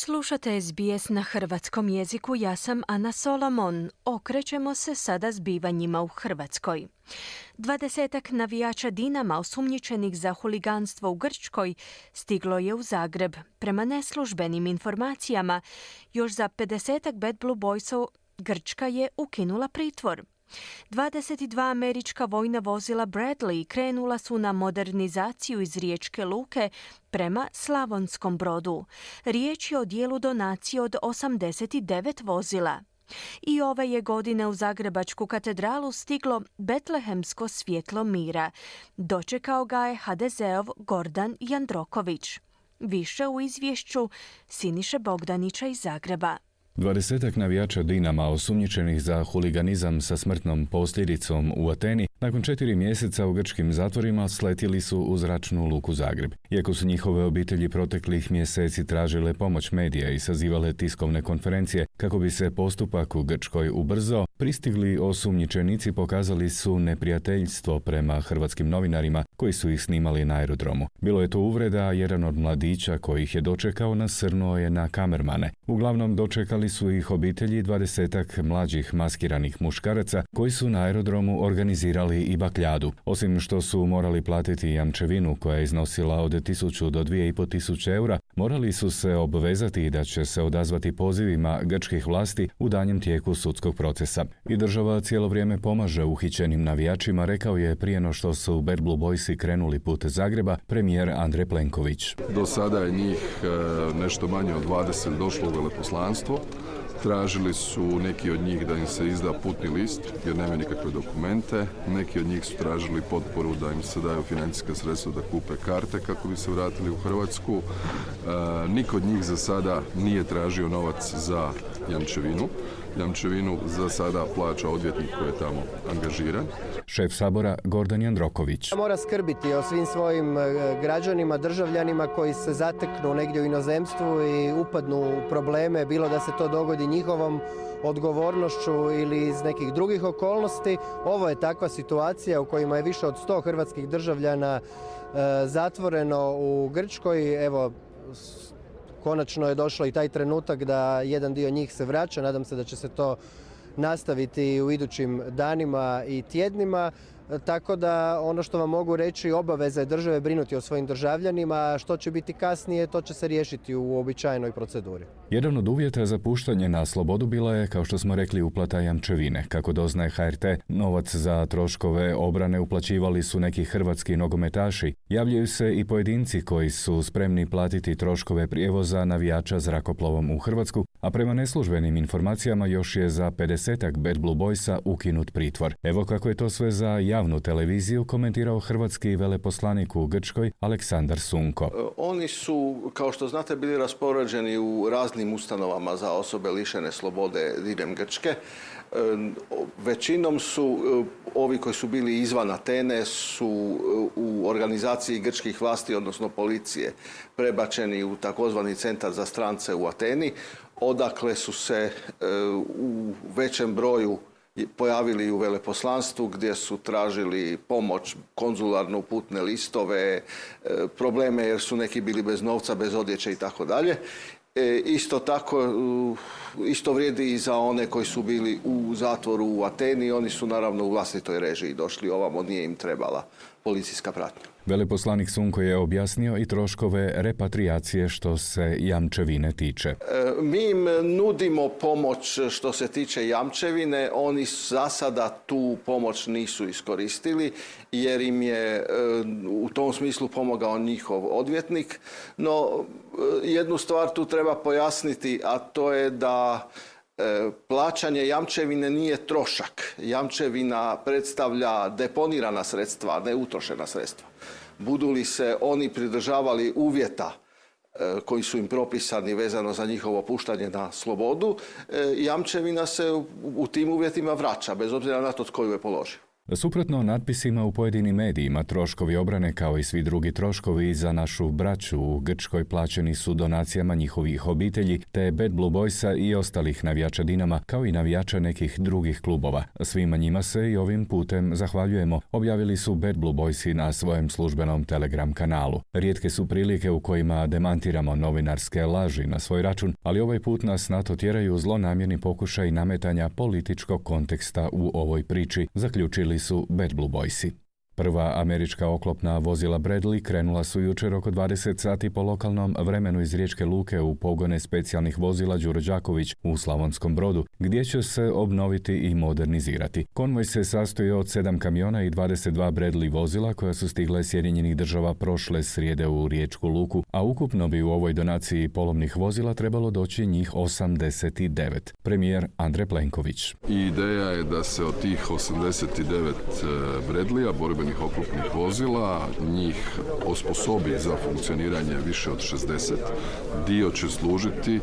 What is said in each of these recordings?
Slušate SBS na hrvatskom jeziku, ja sam Ana Solomon. Okrećemo se sada zbivanjima u Hrvatskoj. Dvadesetak navijača Dinama osumnjičenih za huliganstvo u Grčkoj stiglo je u Zagreb. Prema neslužbenim informacijama, još za 50 Bad Blue Boysov Grčka je ukinula pritvor. 22 američka vojna vozila Bradley krenula su na modernizaciju iz Riječke luke prema Slavonskom brodu. Riječ je o dijelu donacije od 89 vozila. I ove je godine u Zagrebačku katedralu stiglo Betlehemsko svjetlo mira. Dočekao ga je HDZ-ov Gordan Jandroković. Više u izvješću Siniše Bogdanića iz Zagreba. Dvadesetak navijača Dinama osumnjičenih za huliganizam sa smrtnom posljedicom u Ateni nakon četiri mjeseca u grčkim zatvorima sletili su u zračnu luku Zagreb. Iako su njihove obitelji proteklih mjeseci tražile pomoć medija i sazivale tiskovne konferencije kako bi se postupak u Grčkoj ubrzao, pristigli osumnjičenici pokazali su neprijateljstvo prema hrvatskim novinarima koji su ih snimali na aerodromu. Bilo je to uvreda, jedan od mladića koji ih je dočekao nasrnuo je na kamermane. Uglavnom dočekali su ih obitelji dvadesetak mlađih maskiranih muškaraca koji su na aerodromu organizirali i bakljadu. Osim što su morali platiti jamčevinu koja je iznosila od 1000 do 2500 tisuće eura, morali su se obvezati da će se odazvati pozivima grčkih vlasti u danjem tijeku sudskog procesa. I država cijelo vrijeme pomaže uhićenim navijačima, rekao je prije no što su Bad Blue Boysi krenuli put Zagreba premijer Andrej Plenković. Do sada je njih e, nešto manje od 20 došlo u veleposlanstvo. Tražili su neki od njih da im se izda putni list jer nemaju nikakve dokumente. Neki od njih su tražili potporu da im se daju financijska sredstva da kupe karte kako bi se vratili u Hrvatsku. E, niko od njih za sada nije tražio novac za jamčevinu. Jamčevinu za sada plaća odvjetnik koji je tamo angažiran. Šef sabora Gordan Jandroković. Mora skrbiti o svim svojim e, građanima, državljanima koji se zateknu negdje u inozemstvu i upadnu u probleme, bilo da se to dogodi njihovom odgovornošću ili iz nekih drugih okolnosti. Ovo je takva situacija u kojima je više od 100 hrvatskih državljana e, zatvoreno u Grčkoj. Evo, konačno je došlo i taj trenutak da jedan dio njih se vraća. Nadam se da će se to nastaviti u idućim danima i tjednima. Tako da ono što vam mogu reći obaveza je države brinuti o svojim državljanima, a što će biti kasnije to će se riješiti u običajnoj proceduri. Jedan od uvjeta za puštanje na slobodu bila je, kao što smo rekli, uplata jamčevine. Kako doznaje HRT, novac za troškove obrane uplaćivali su neki hrvatski nogometaši. Javljaju se i pojedinci koji su spremni platiti troškove prijevoza navijača zrakoplovom u Hrvatsku, a prema neslužbenim informacijama još je za 50 Bad Blue Boysa ukinut pritvor. Evo kako je to sve za javnu televiziju komentirao hrvatski veleposlanik u Grčkoj Aleksandar Sunko. E, oni su, kao što znate, bili raspoređeni u raznim ustanovama za osobe lišene slobode diljem Grčke. E, većinom su e, ovi koji su bili izvan Atene su u organizaciji grčkih vlasti, odnosno policije, prebačeni u takozvani centar za strance u Ateni odakle su se e, u većem broju pojavili u veleposlanstvu gdje su tražili pomoć, konzularnu putne listove, e, probleme jer su neki bili bez novca, bez odjeće i tako dalje. E, isto tako, isto vrijedi i za one koji su bili u zatvoru u Ateni. Oni su naravno u vlastitoj režiji došli ovamo, nije im trebala policijska pratnja. Veleposlanik Sunko je objasnio i troškove repatriacije što se jamčevine tiče. E, mi im nudimo pomoć što se tiče jamčevine. Oni za sada tu pomoć nisu iskoristili jer im je e, u tom smislu pomogao njihov odvjetnik. No, e, jednu stvar tu treba pojasniti, a to je da plaćanje jamčevine nije trošak. Jamčevina predstavlja deponirana sredstva, ne utrošena sredstva budu li se oni pridržavali uvjeta e, koji su im propisani vezano za njihovo puštanje na slobodu, e, jamčevina se u tim uvjetima vraća, bez obzira na to tko ju je položio. Suprotno natpisima u pojedinim medijima, troškovi obrane kao i svi drugi troškovi za našu braću u Grčkoj plaćeni su donacijama njihovih obitelji, te Bad Blue Boysa i ostalih navijača Dinama, kao i navijača nekih drugih klubova. Svima njima se i ovim putem zahvaljujemo, objavili su Bad Blue Boysi na svojem službenom Telegram kanalu. Rijetke su prilike u kojima demantiramo novinarske laži na svoj račun, ali ovaj put nas na to tjeraju zlonamjerni pokušaj nametanja političkog konteksta u ovoj priči, zaključili su Bad Blue Boysi. Prva američka oklopna vozila Bradley krenula su jučer oko 20 sati po lokalnom vremenu iz Riječke luke u pogone specijalnih vozila Đuro Đaković u Slavonskom brodu, gdje će se obnoviti i modernizirati. Konvoj se sastoji od 7 kamiona i 22 Bradley vozila koja su stigle Sjedinjenih država prošle srijede u Riječku luku, a ukupno bi u ovoj donaciji polovnih vozila trebalo doći njih 89. Premijer Andre Plenković. Ideja je da se od tih 89 Bradleya, borbenih oklopnih vozila, njih osposobi za funkcioniranje više od 60. Dio će služiti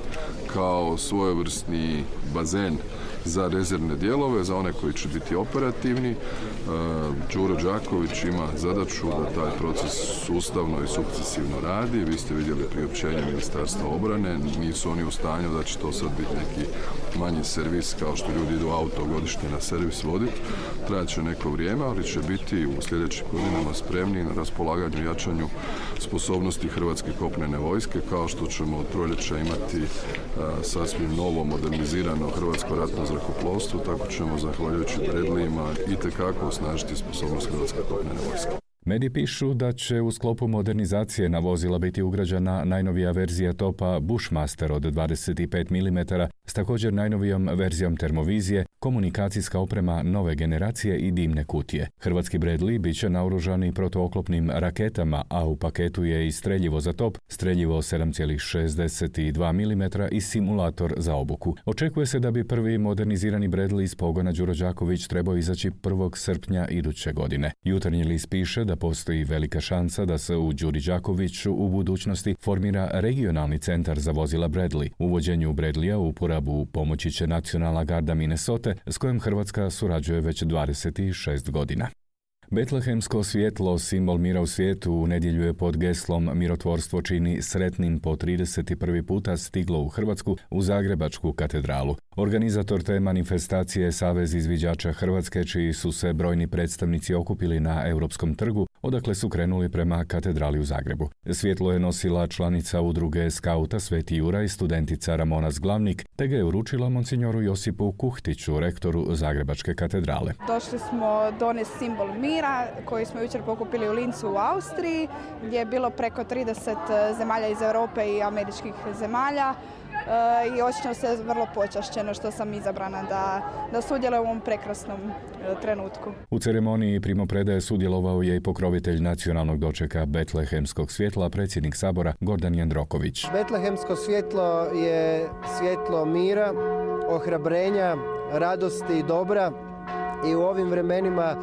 kao svojevrsni bazen za rezervne dijelove, za one koji će biti operativni. E, Đuro Đaković ima zadaću da taj proces sustavno i sukcesivno radi. Vi ste vidjeli priopćenje Ministarstva obrane, nisu oni u stanju da će to sad biti neki manji servis kao što ljudi idu auto godišnje na servis voditi. Trajat će neko vrijeme, ali će biti u sljedećim godinama spremni na raspolaganju i jačanju sposobnosti Hrvatske kopnene vojske, kao što ćemo od proljeća imati sasvim novo modernizirano Hrvatsko ratno zrakoplovstvo, tako ćemo zahvaljujući predlijima i tekako osnažiti sposobnost Hrvatske kopnene vojske. Mediji pišu da će u sklopu modernizacije na vozila biti ugrađena najnovija verzija topa Bushmaster od 25 mm s također najnovijom verzijom termovizije, komunikacijska oprema nove generacije i dimne kutije. Hrvatski Bradley bit će naoružani protooklopnim raketama, a u paketu je i streljivo za top, streljivo 7,62 mm i simulator za obuku. Očekuje se da bi prvi modernizirani Bradley iz pogona Đuro Đaković trebao izaći 1. srpnja iduće godine. Jutarnji list piše da postoji velika šansa da se u Đuri Đakoviću u budućnosti formira regionalni centar za vozila Bradley. Uvođenju Bradleya u uporabu pomoći će nacionalna garda Minnesota s kojom Hrvatska surađuje već 26 godina. Betlehemsko svjetlo, simbol mira u svijetu, u nedjelju je pod geslom Mirotvorstvo čini sretnim po 31. puta stiglo u Hrvatsku u Zagrebačku katedralu. Organizator te manifestacije Savez izviđača Hrvatske, čiji su se brojni predstavnici okupili na Europskom trgu, odakle su krenuli prema katedrali u Zagrebu. Svjetlo je nosila članica udruge skauta Sveti Jura i studentica Ramona Zglavnik, te ga je uručila monsignoru Josipu Kuhtiću, rektoru Zagrebačke katedrale. Došli smo donesti simbol mira koji smo jučer pokupili u Lincu u Austriji, gdje je bilo preko 30 zemalja iz Europe i američkih zemalja i očito se vrlo počašćeno što sam izabrana da, da sudjelujem u ovom prekrasnom e, trenutku. U ceremoniji primopredaje sudjelovao je i pokrovitelj nacionalnog dočeka Betlehemskog svjetla, predsjednik sabora Gordan Jandroković. Betlehemsko svjetlo je svjetlo mira, ohrabrenja, radosti i dobra i u ovim vremenima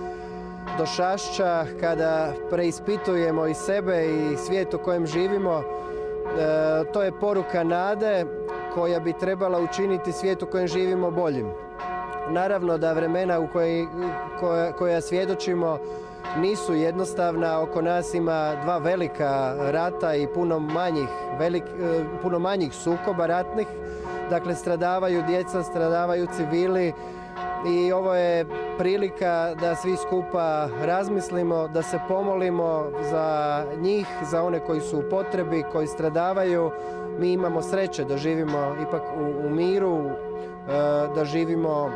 došašća kada preispitujemo i sebe i svijet u kojem živimo, e, to je poruka nade koja bi trebala učiniti svijet u kojem živimo boljim. Naravno da vremena u koji, koja, koja svjedočimo nisu jednostavna. Oko nas ima dva velika rata i puno manjih, velik, e, puno manjih sukoba ratnih. Dakle, stradavaju djeca, stradavaju civili i ovo je prilika da svi skupa razmislimo, da se pomolimo za njih, za one koji su u potrebi, koji stradavaju. Mi imamo sreće da živimo ipak u, u miru, e, da živimo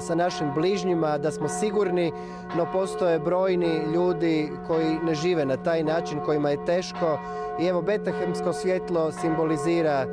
sa našim bližnjima, da smo sigurni, no postoje brojni ljudi koji ne žive na taj način, kojima je teško. I evo, Betahemsko svjetlo simbolizira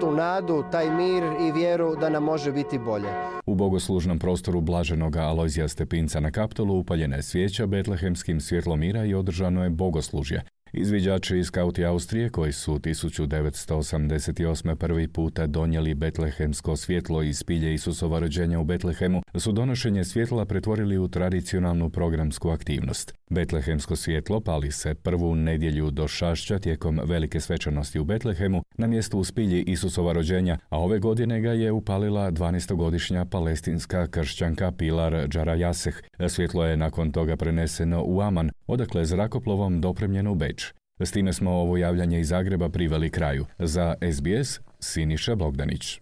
tu nadu, taj mir i vjeru da nam može biti bolje. U bogoslužnom prostoru blaženoga Alojzija Stepinca na Kaptolu upaljena je svijeća betlehemskim svjetlom mira i održano je bogoslužje. Izviđači i skauti Austrije koji su 1988. prvi puta donijeli betlehemsko svjetlo iz spilje Isusova rođenja u Betlehemu su donošenje svjetla pretvorili u tradicionalnu programsku aktivnost. Betlehemsko svjetlo pali se prvu nedjelju do šašća tijekom velike svečanosti u Betlehemu na mjestu u spilji Isusova rođenja, a ove godine ga je upalila 12-godišnja palestinska kršćanka Pilar Džarajaseh. Svjetlo je nakon toga preneseno u Aman, odakle zrakoplovom dopremljeno u Beč. S time smo ovo javljanje iz Zagreba priveli kraju. Za SBS Siniša Bogdanić.